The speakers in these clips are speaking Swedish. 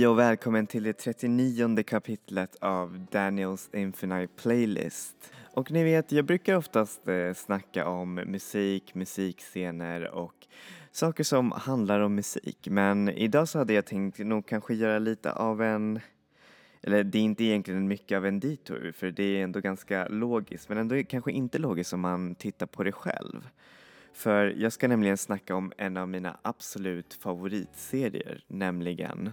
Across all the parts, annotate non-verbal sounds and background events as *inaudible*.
Hej och välkommen till det 39 kapitlet av Daniels Infinite Playlist. Och ni vet, jag brukar oftast eh, snacka om musik, musikscener och saker som handlar om musik. Men idag så hade jag tänkt nog kanske göra lite av en eller det är inte egentligen mycket av en detour för det är ändå ganska logiskt men ändå kanske inte logiskt om man tittar på det själv. För jag ska nämligen snacka om en av mina absolut favoritserier, nämligen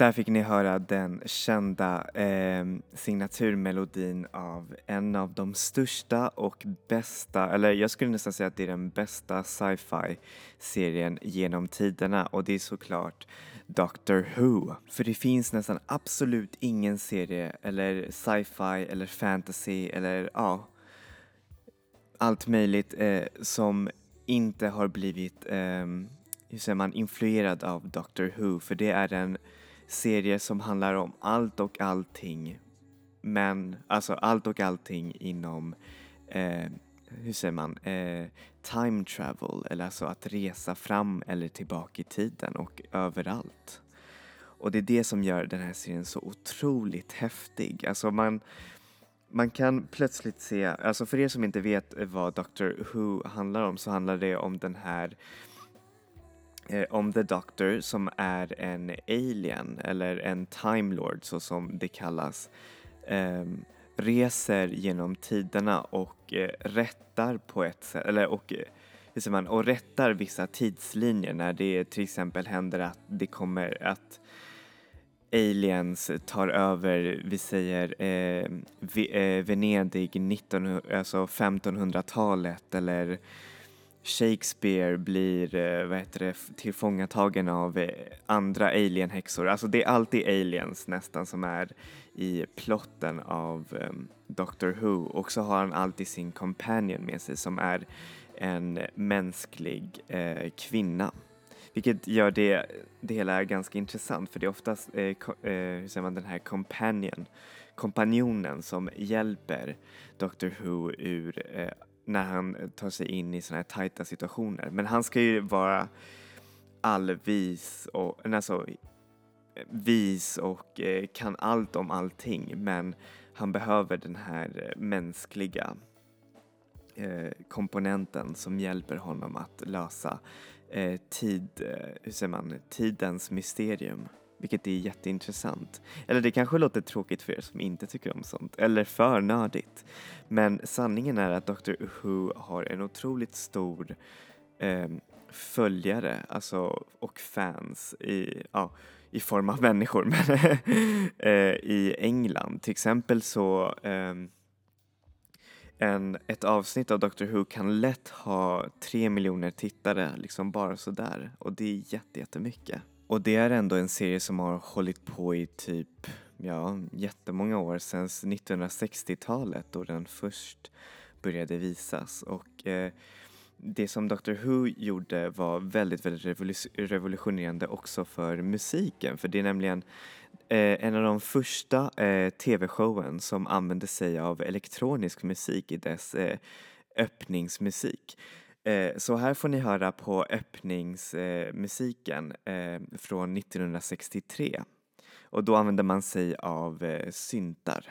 Där fick ni höra den kända eh, signaturmelodin av en av de största och bästa, eller jag skulle nästan säga att det är den bästa sci-fi serien genom tiderna och det är såklart Doctor Who. För det finns nästan absolut ingen serie eller sci-fi eller fantasy eller ja, allt möjligt eh, som inte har blivit, eh, hur säger man, influerad av Doctor Who för det är en serie som handlar om allt och allting. Men, alltså allt och allting inom, eh, hur säger man, eh, time travel, eller alltså att resa fram eller tillbaka i tiden och överallt. Och det är det som gör den här serien så otroligt häftig. Alltså man, man kan plötsligt se, alltså för er som inte vet vad Doctor Who handlar om så handlar det om den här eh, Eh, om The Doctor som är en alien eller en Time Lord så som det kallas eh, reser genom tiderna och eh, rättar på ett sätt, eller och eh, hur säger man, och rättar vissa tidslinjer när det till exempel händer att det kommer att aliens tar över, vi säger eh, eh Venedig 19, alltså 1500-talet eller Shakespeare blir eh, vad heter det, tillfångatagen av eh, andra alienhäxor. Alltså det är alltid aliens nästan som är i plotten av um, Doctor Who och så har han alltid sin companion med sig som är en mänsklig eh, kvinna. Vilket gör det, det hela ganska intressant för det är oftast eh, eh, hur säger man, den här companion, kompanjonen som hjälper Doctor Who ur eh, när han eh, tar sig in i sådana här tajta situationer. Men han ska ju vara allvis och, alltså, eh, vis och eh, kan allt om allting men han behöver den här eh, mänskliga eh, komponenten som hjälper honom att lösa eh, tid, hur säger man, tidens mysterium. Vilket är jätteintressant. Eller det kanske låter tråkigt för er som inte tycker om sånt, eller för nördigt. Men sanningen är att Doctor Who har en otroligt stor eh, följare alltså, och fans i, ja, i form av människor *laughs* men, eh, i England. Till exempel så eh, en, ett avsnitt av Doctor Who kan lätt ha tre miljoner tittare liksom bara sådär och det är jättemycket. Och det är ändå en serie som har hållit på i typ, ja, jättemånga år, sedan 1960-talet då den först började visas. Och eh, det som Doctor Who gjorde var väldigt, väldigt revolutionerande också för musiken, för det är nämligen eh, en av de första eh, tv-showen som använde sig av elektronisk musik i dess eh, öppningsmusik. Eh, så här får ni höra på öppningsmusiken eh, från 1963 och då använder man sig av eh, syntar.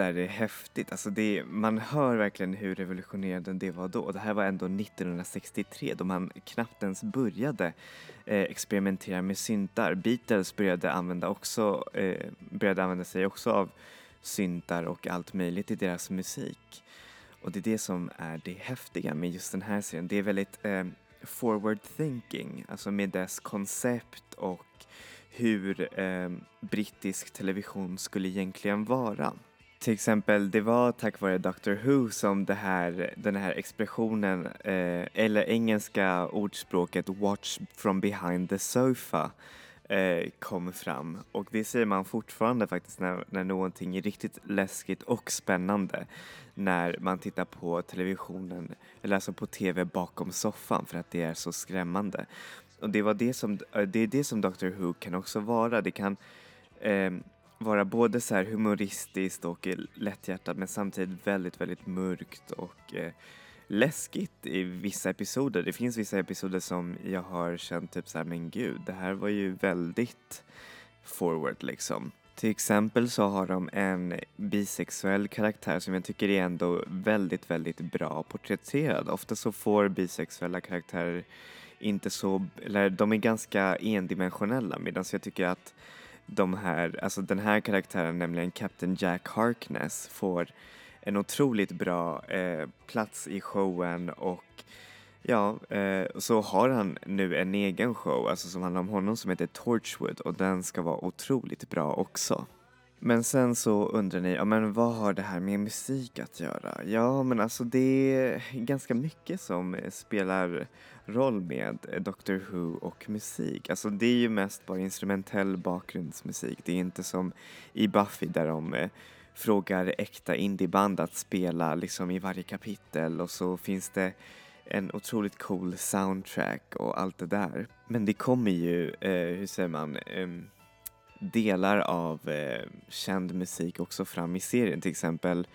Där det är häftigt. Alltså det, man hör verkligen hur revolutionerande det var då. Det här var ändå 1963 då man knappt ens började eh, experimentera med syntar. Beatles började använda, också, eh, började använda sig också av syntar och allt möjligt i deras musik. Och det är det som är det häftiga med just den här serien. Det är väldigt eh, forward thinking, alltså med dess koncept och hur eh, brittisk television skulle egentligen vara. Till exempel, det var tack vare Doctor Who som det här, den här expressionen, eh, eller engelska ordspråket “watch from behind the sofa” eh, kom fram. Och det säger man fortfarande faktiskt när, när någonting är riktigt läskigt och spännande. När man tittar på televisionen, eller alltså på TV bakom soffan för att det är så skrämmande. Och det, var det, som, eh, det är det som Doctor Who kan också vara. Det kan eh, vara både så här humoristiskt och eh, lätthjärtat men samtidigt väldigt, väldigt mörkt och eh, läskigt i vissa episoder. Det finns vissa episoder som jag har känt typ så här, men gud, det här var ju väldigt forward liksom. Till exempel så har de en bisexuell karaktär som jag tycker är ändå väldigt, väldigt bra porträtterad. Ofta så får bisexuella karaktärer inte så, eller de är ganska endimensionella medan jag tycker att de här, alltså den här karaktären, nämligen Captain Jack Harkness, får en otroligt bra eh, plats i showen och ja, eh, så har han nu en egen show, alltså som handlar om honom som heter Torchwood och den ska vara otroligt bra också. Men sen så undrar ni, ja men vad har det här med musik att göra? Ja men alltså det är ganska mycket som spelar roll med eh, Doctor Who och musik. Alltså det är ju mest bara instrumentell bakgrundsmusik. Det är inte som i Buffy där de eh, frågar äkta indieband att spela liksom i varje kapitel och så finns det en otroligt cool soundtrack och allt det där. Men det kommer ju, eh, hur säger man, eh, delar av eh, känd musik också fram i serien. Till exempel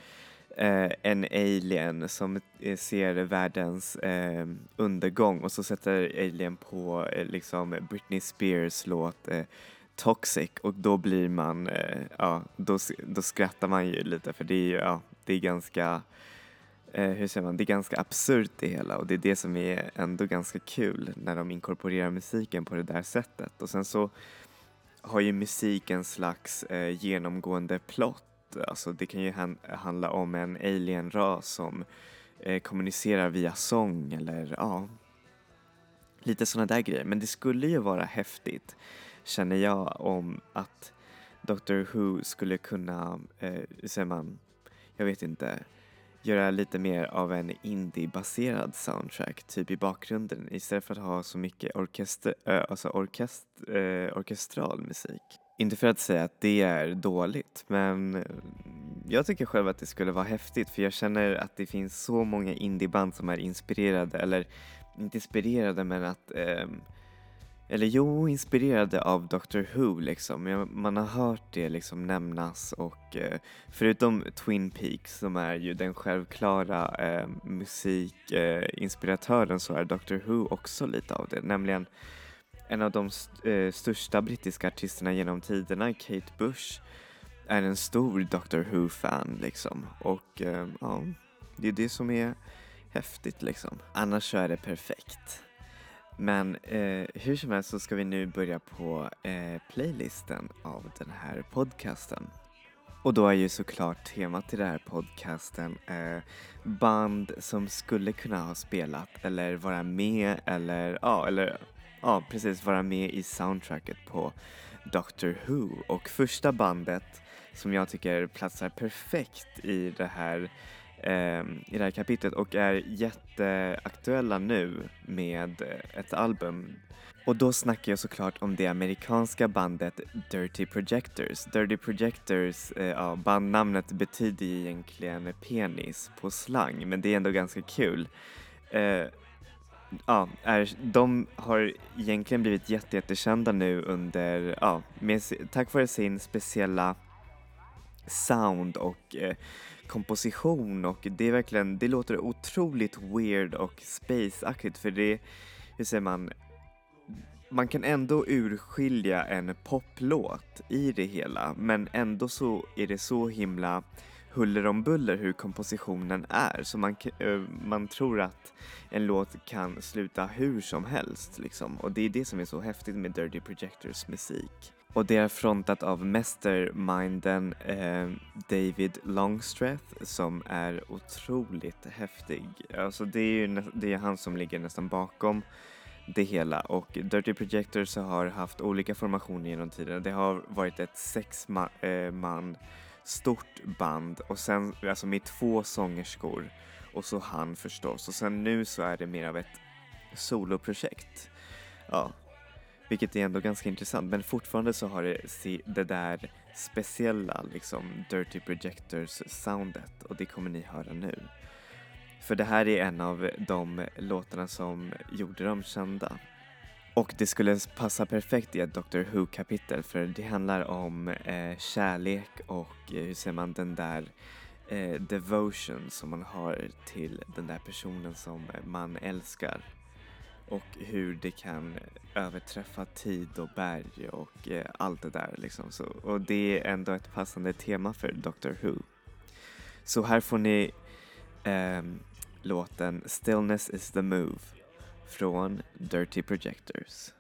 eh, en alien som eh, ser världens eh, undergång och så sätter alien på eh, liksom Britney Spears låt eh, Toxic och då blir man, eh, ja, då, då skrattar man ju lite för det är ju, ja, det är ganska eh, hur säger man, det är ganska absurt det hela och det är det som är ändå ganska kul när de inkorporerar musiken på det där sättet och sen så har ju musik en slags eh, genomgående plott. Alltså det kan ju handla om en alienras som eh, kommunicerar via sång eller ja, lite sådana där grejer. Men det skulle ju vara häftigt, känner jag, om att Doctor Who skulle kunna, eh, hur säger man, jag vet inte, göra lite mer av en indie-baserad soundtrack, typ i bakgrunden istället för att ha så mycket orkester, äh, alltså orkest, äh, orkestral musik. Inte för att säga att det är dåligt, men eh, jag tycker själv att det skulle vara häftigt för jag känner att det finns så många indieband som är inspirerade, eller inte inspirerade men att eh, eller jo, inspirerade av Doctor Who liksom. Man har hört det liksom nämnas och eh, förutom Twin Peaks som är ju den självklara eh, musikinspiratören eh, så är Doctor Who också lite av det. Nämligen en av de st eh, största brittiska artisterna genom tiderna, Kate Bush, är en stor Doctor Who-fan liksom. Och eh, ja, det är det som är häftigt liksom. Annars så är det perfekt. Men eh, hur som helst så ska vi nu börja på eh, playlisten av den här podcasten. Och då är ju såklart temat till den här podcasten eh, band som skulle kunna ha spelat eller vara med eller ja, eller ja, precis vara med i soundtracket på Doctor Who. Och första bandet som jag tycker platsar perfekt i det här eh, i det här kapitlet och är jätteaktuella nu med ett album. Och då snackar jag såklart om det amerikanska bandet Dirty Projectors. Dirty Projectors, eh, ja, bandnamnet betyder egentligen penis på slang men det är ändå ganska kul. Eh, Ja, är, de har egentligen blivit jättejättekända nu under, ja, med, tack vare sin speciella sound och eh, komposition och det är verkligen, det låter otroligt weird och spaceaktigt för det, hur säger man, man kan ändå urskilja en poplåt i det hela men ändå så är det så himla huller om buller hur kompositionen är så man, eh, man tror att en låt kan sluta hur som helst liksom och det är det som är så häftigt med Dirty Projectors musik. Och det är frontat av mästerminden eh, David Longstreth som är otroligt häftig. Alltså det är ju det är han som ligger nästan bakom det hela och Dirty Projectors har haft olika formationer genom tiden. Det har varit ett sex man, eh, man stort band och sen alltså med två sångerskor och så han förstås och sen nu så är det mer av ett soloprojekt. Ja, vilket är ändå ganska intressant men fortfarande så har det det där speciella liksom Dirty Projectors soundet och det kommer ni höra nu. För det här är en av de låtarna som gjorde dem kända. Och det skulle passa perfekt i ett Doctor Who-kapitel för det handlar om eh, kärlek och eh, hur ser man den där eh, devotion som man har till den där personen som man älskar. Och hur det kan överträffa tid och berg och eh, allt det där liksom. Så, och det är ändå ett passande tema för Doctor Who. Så här får ni ehm, låten Stillness is the move från Dirty Projectors.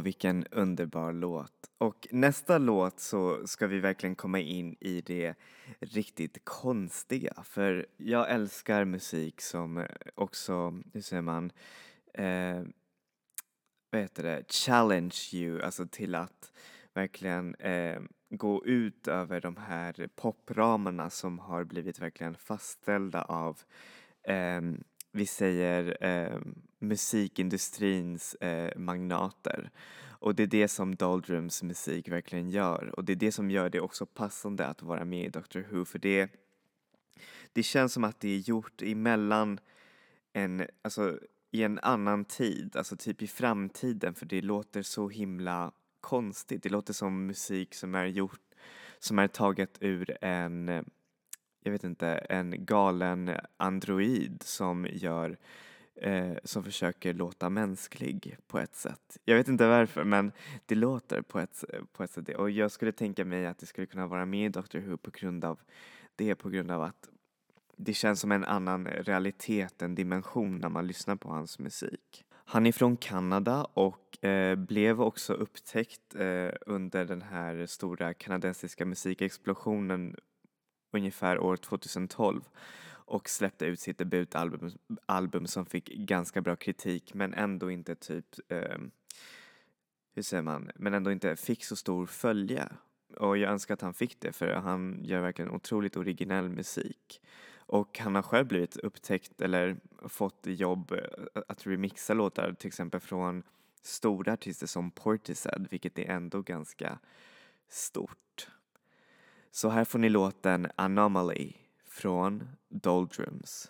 Vilken underbar låt. Och nästa låt så ska vi verkligen komma in i det riktigt konstiga. För jag älskar musik som eh, också, hur säger man, eh, vad heter det, challenge you, alltså till att verkligen eh, gå ut över de här popramarna som har blivit verkligen fastställda av eh, vi säger eh, musikindustrins eh, magnater. Och det är det som Doldrums musik verkligen gör och det är det som gör det också passande att vara med i Doctor Who för det, det känns som att det är gjort emellan en, alltså i en annan tid, alltså typ i framtiden för det låter så himla konstigt. Det låter som musik som är gjort, som är taget ur en jag vet inte, en galen android som gör eh, som försöker låta mänsklig på ett sätt. Jag vet inte varför men det låter på ett, på ett sätt och jag skulle tänka mig att det skulle kunna vara med i Doctor Who på grund av det, på grund av att det känns som en annan realitet, en dimension när man lyssnar på hans musik. Han är från Kanada och eh, blev också upptäckt eh, under den här stora kanadensiska musikexplosionen ungefär år 2012 och släppte ut sitt debutalbum album som fick ganska bra kritik men ändå inte typ, eh, hur säger man, men ändå inte fick så stor följe. Och jag önskar att han fick det för han gör verkligen otroligt originell musik. Och han har själv blivit upptäckt eller fått jobb eh, att remixa låtar till exempel från stora artister som Portishead vilket är ändå ganska stort. Så här får ni låten Anomaly från Doldrums.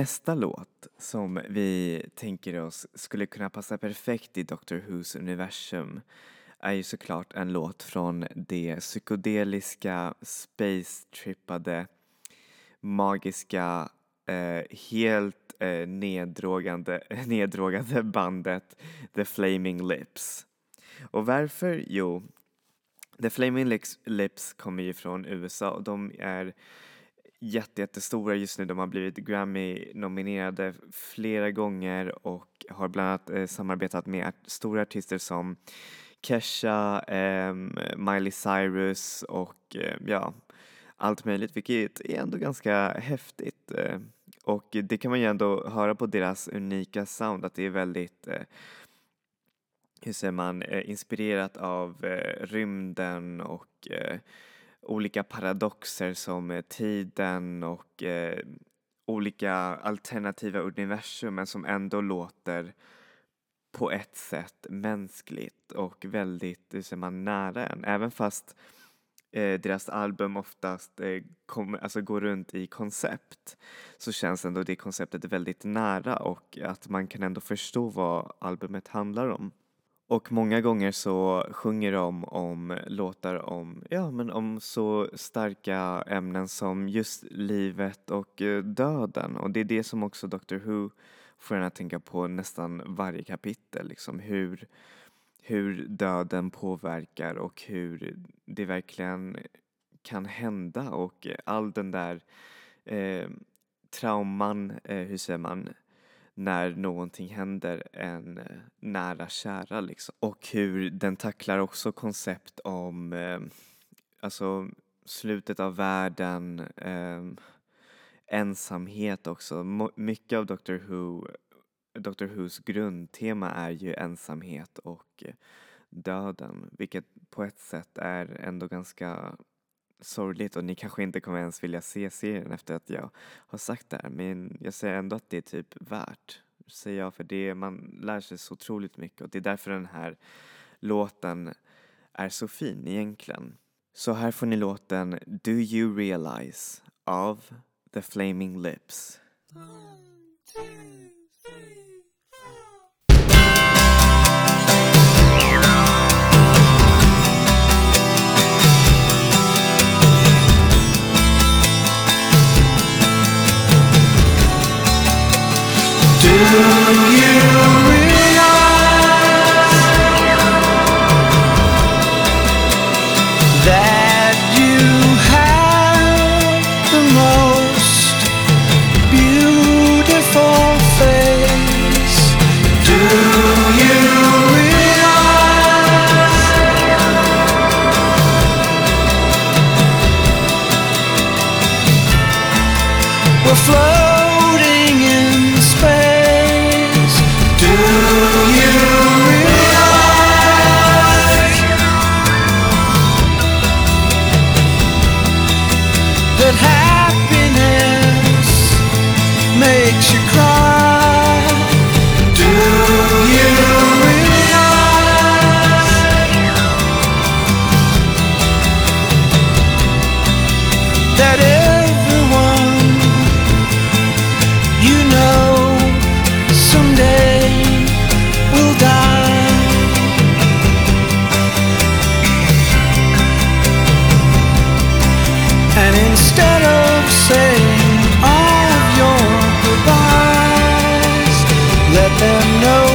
Nästa låt som vi tänker oss skulle kunna passa perfekt i Doctor Whos universum är ju såklart en låt från det psykedeliska, space-trippade, magiska, eh, helt eh, neddrogande, *laughs* neddrogande bandet The Flaming Lips. Och varför? Jo, The Flaming Lips, kommer ju från USA och de är jättestora just nu. De har blivit Grammy-nominerade flera gånger och har bland annat eh, samarbetat med stora artister som Kesha, eh, Miley Cyrus och eh, ja, allt möjligt, vilket är ändå ganska häftigt. Eh, och det kan man ju ändå höra på deras unika sound att det är väldigt eh, hur säger man, eh, inspirerat av eh, rymden och eh, olika paradoxer som eh, tiden och eh, olika alternativa universum men som ändå låter på ett sätt mänskligt och väldigt, eh, hur säger man, nära en. Även fast eh, deras album oftast eh, kom, alltså går runt i koncept så känns ändå det konceptet väldigt nära och att man kan ändå förstå vad albumet handlar om. Och många gånger så sjunger de om låtar om, ja men om så starka ämnen som just livet och eh, döden. Och det är det som också Doctor Who får en att tänka på nästan varje kapitel, liksom hur, hur döden påverkar och hur det verkligen kan hända. Och all den där eh, trauman, eh, hur säger man, när någonting händer en eh, nära kära liksom. Och hur den tacklar också koncept om eh, alltså slutet av världen, eh, ensamhet också. mycket av Doctor Who, Doctor Whos grundtema är ju ensamhet och eh, döden, vilket på ett sätt är ändå ganska sorgligt och ni kanske inte kommer ens vilja se serien efter att jag har sagt det här men jag säger ändå att det är typ värt, säger jag, för det, man lär sig så otroligt mycket och det är därför den här låten är så fin egentligen. Så här får ni låten Do You Realize av The Flaming Lips. instead you. I know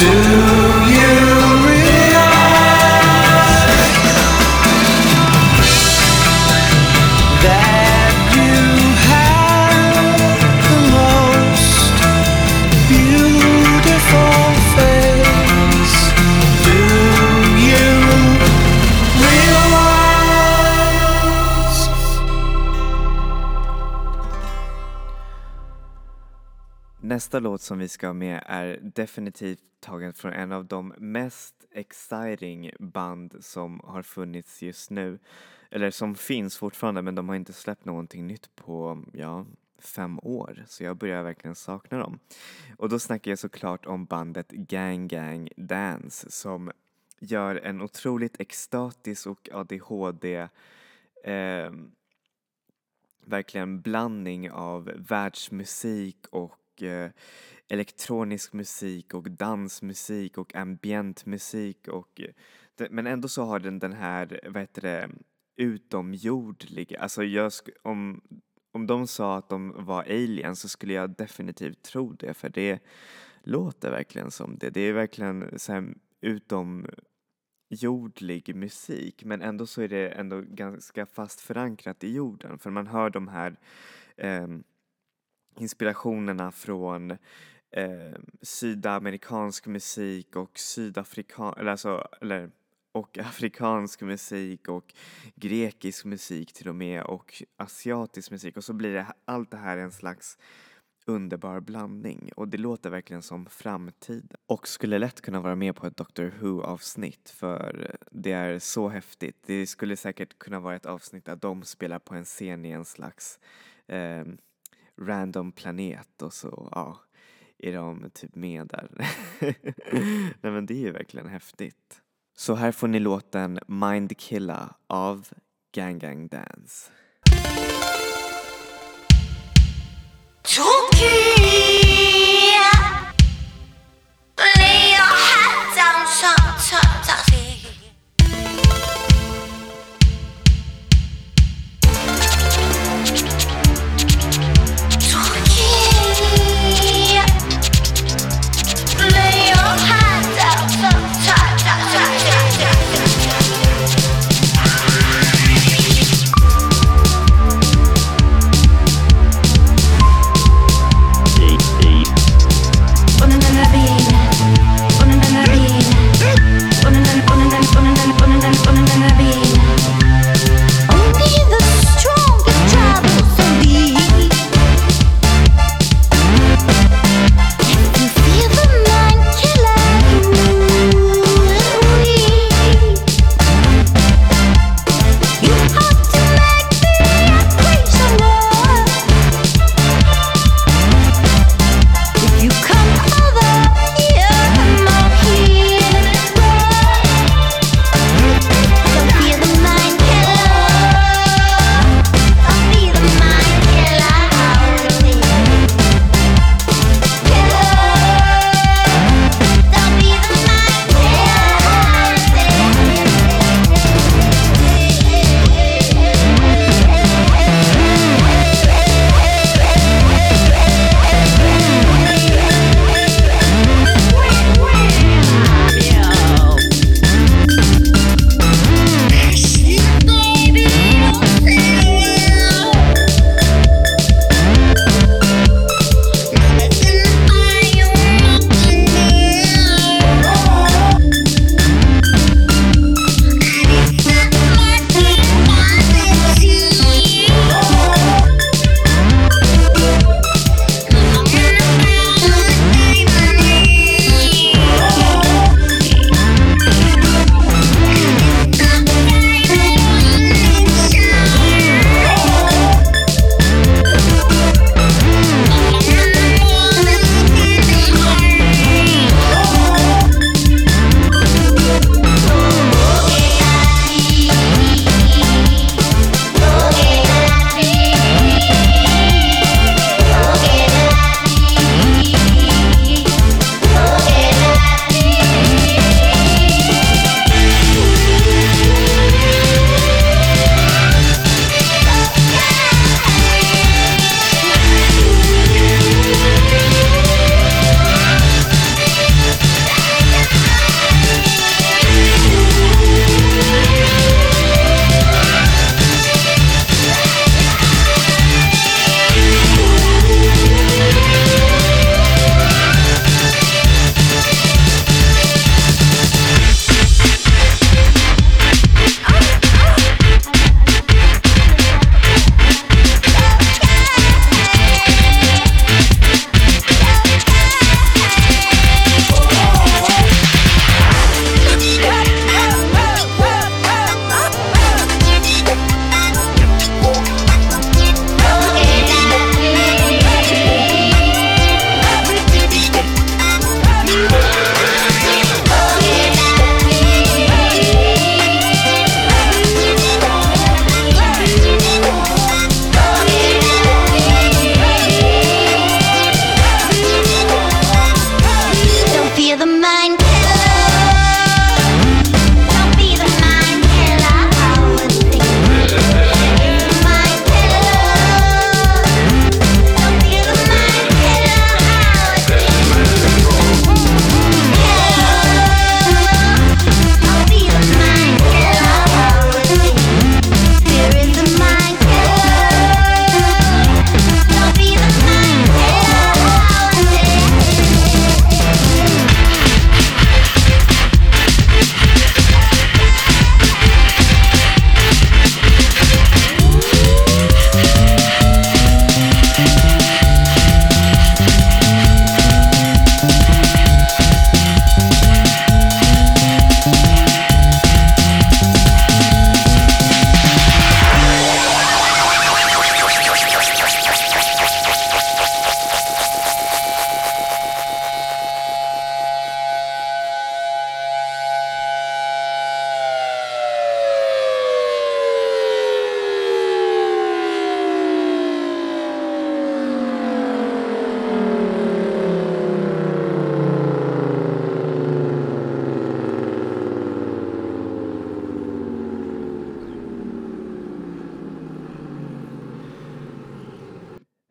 Do Nästa låt som vi ska ha med är definitivt tagen från en av de mest exciting band som har funnits just nu. Eller som finns fortfarande men de har inte släppt någonting nytt på, ja, fem år. Så jag börjar verkligen sakna dem. Och då snackar jag såklart om bandet Gang Gang Dance som gör en otroligt extatisk och ADHD eh, verkligen blandning av världsmusik och eh, elektronisk musik och dansmusik och ambientmusik och eh, det, men ändå så har den den här, vad heter det, utomjordliga, alltså jag sk- om, om de sa att de var aliens så skulle jag definitivt tro det för det låter verkligen som det. Det är verkligen så här utomjordlig musik men ändå så är det ändå ganska fast förankrat i jorden för man hör de här eh, inspirationerna från eh, sydamerikansk musik och sydafrikan, eller alltså, eller och *laughs* afrikansk musik och grekisk musik till och med och asiatisk musik. Och så blir det allt det här en slags underbar blandning. Och det låter verkligen som framtiden och skulle lätt kunna vara med på ett Doctor Who avsnitt för det är så häftigt. Det skulle säkert kunna vara ett avsnitt där de spelar på en scen i en slags eh, random planet och så ja, är de typ med där. *laughs* Nej men det är ju verkligen häftigt. Så här får ni låten Mind Killa av Gang Gang Dance. Tokyo,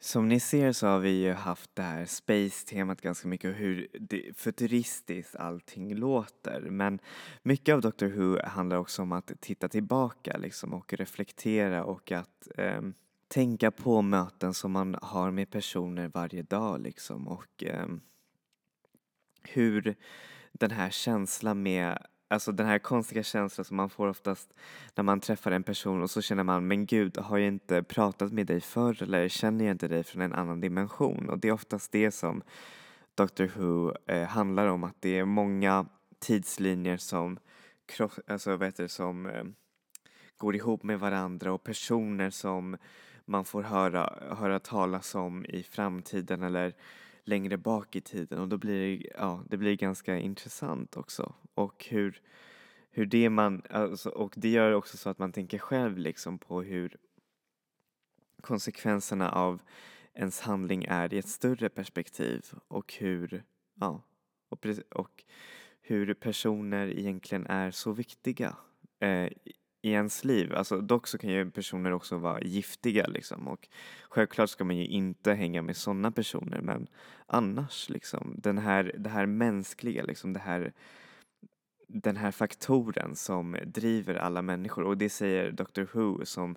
Som ni ser så har vi ju haft det här space-temat ganska mycket och hur futuristiskt allting låter. Men mycket av Doctor Who handlar också om att titta tillbaka liksom och reflektera och att eh, tänka på möten som man har med personer varje dag liksom och eh, hur den här känslan med Alltså den här konstiga känslan som man får oftast när man träffar en person och så känner man, men gud, har jag inte pratat med dig förr eller känner jag inte dig från en annan dimension? Och det är oftast det som Doctor Who eh, handlar om, att det är många tidslinjer som, alltså, vet du, som eh, går ihop med varandra och personer som man får höra, höra talas om i framtiden eller längre bak i tiden och då blir det, ja, det blir ganska intressant också. Och hur, hur det man, alltså, och det gör också så att man tänker själv liksom på hur konsekvenserna av ens handling är i ett större perspektiv och hur, ja, och, och hur personer egentligen är så viktiga eh, i ens liv. Alltså, dock så kan ju personer också vara giftiga liksom och självklart ska man ju inte hänga med sådana personer men annars liksom den här, det här mänskliga liksom det här den här faktoren som driver alla människor och det säger Dr Who som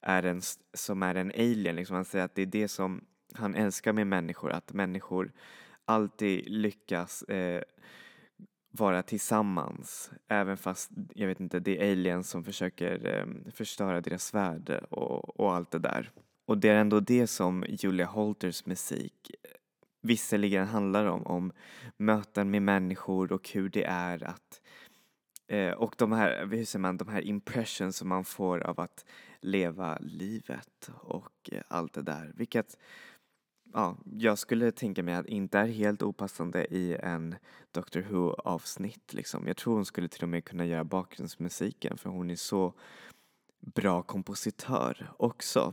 är en, som är en alien liksom. Han säger att det är det som han älskar med människor, att människor alltid lyckas eh, vara tillsammans även fast, jag vet inte, det är aliens som försöker eh, förstöra deras värld och, och allt det där. Och det är ändå det som Julia Holters musik eh, visserligen handlar om, om möten med människor och hur det är att eh, och de här, hur säger man, de här impressions som man får av att leva livet och eh, allt det där, vilket ja, jag skulle tänka mig att inte är helt opassande i en Doctor Who avsnitt liksom. Jag tror hon skulle till och med kunna göra bakgrundsmusiken för hon är så bra kompositör också.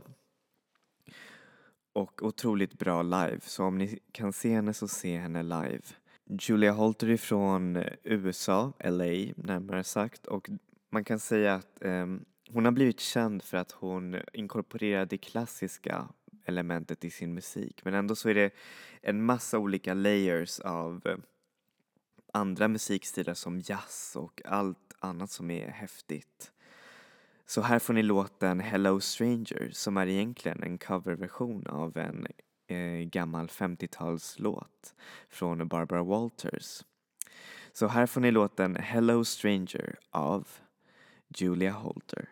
Och otroligt bra live, så om ni kan se henne så se henne live. Julia Holter är från eh, USA, LA närmare sagt och man kan säga att um, hon har blivit känd för att hon inkorporerade klassiska elementet i sin musik men ändå så är det en massa olika layers av eh, andra musikstilar som jazz och allt annat som är häftigt. Så här får ni låten Hello Stranger som är egentligen en coverversion av en eh, gammal 50-talslåt från Barbara Walters. Så här får ni låten Hello Stranger av Julia Holter.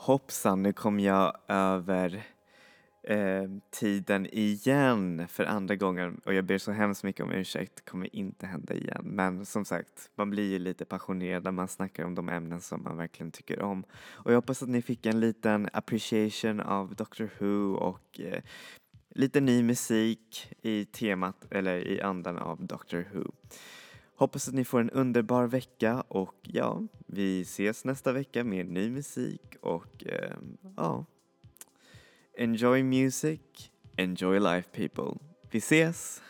Hoppsan, nu kom jag över eh, tiden igen för andra gången och jag ber så hemskt mycket om ursäkt, det kommer inte hända igen. Men som sagt, man blir ju lite passionerad när man snackar om de ämnen som man verkligen tycker om. Och jag hoppas att ni fick en liten appreciation av Doctor Who och eh, lite ny musik i temat, eller i andan av Doctor Who. Hoppas att ni får en underbar vecka och ja, vi ses nästa vecka med ny musik och eh, ja, enjoy music, enjoy life people. Vi ses!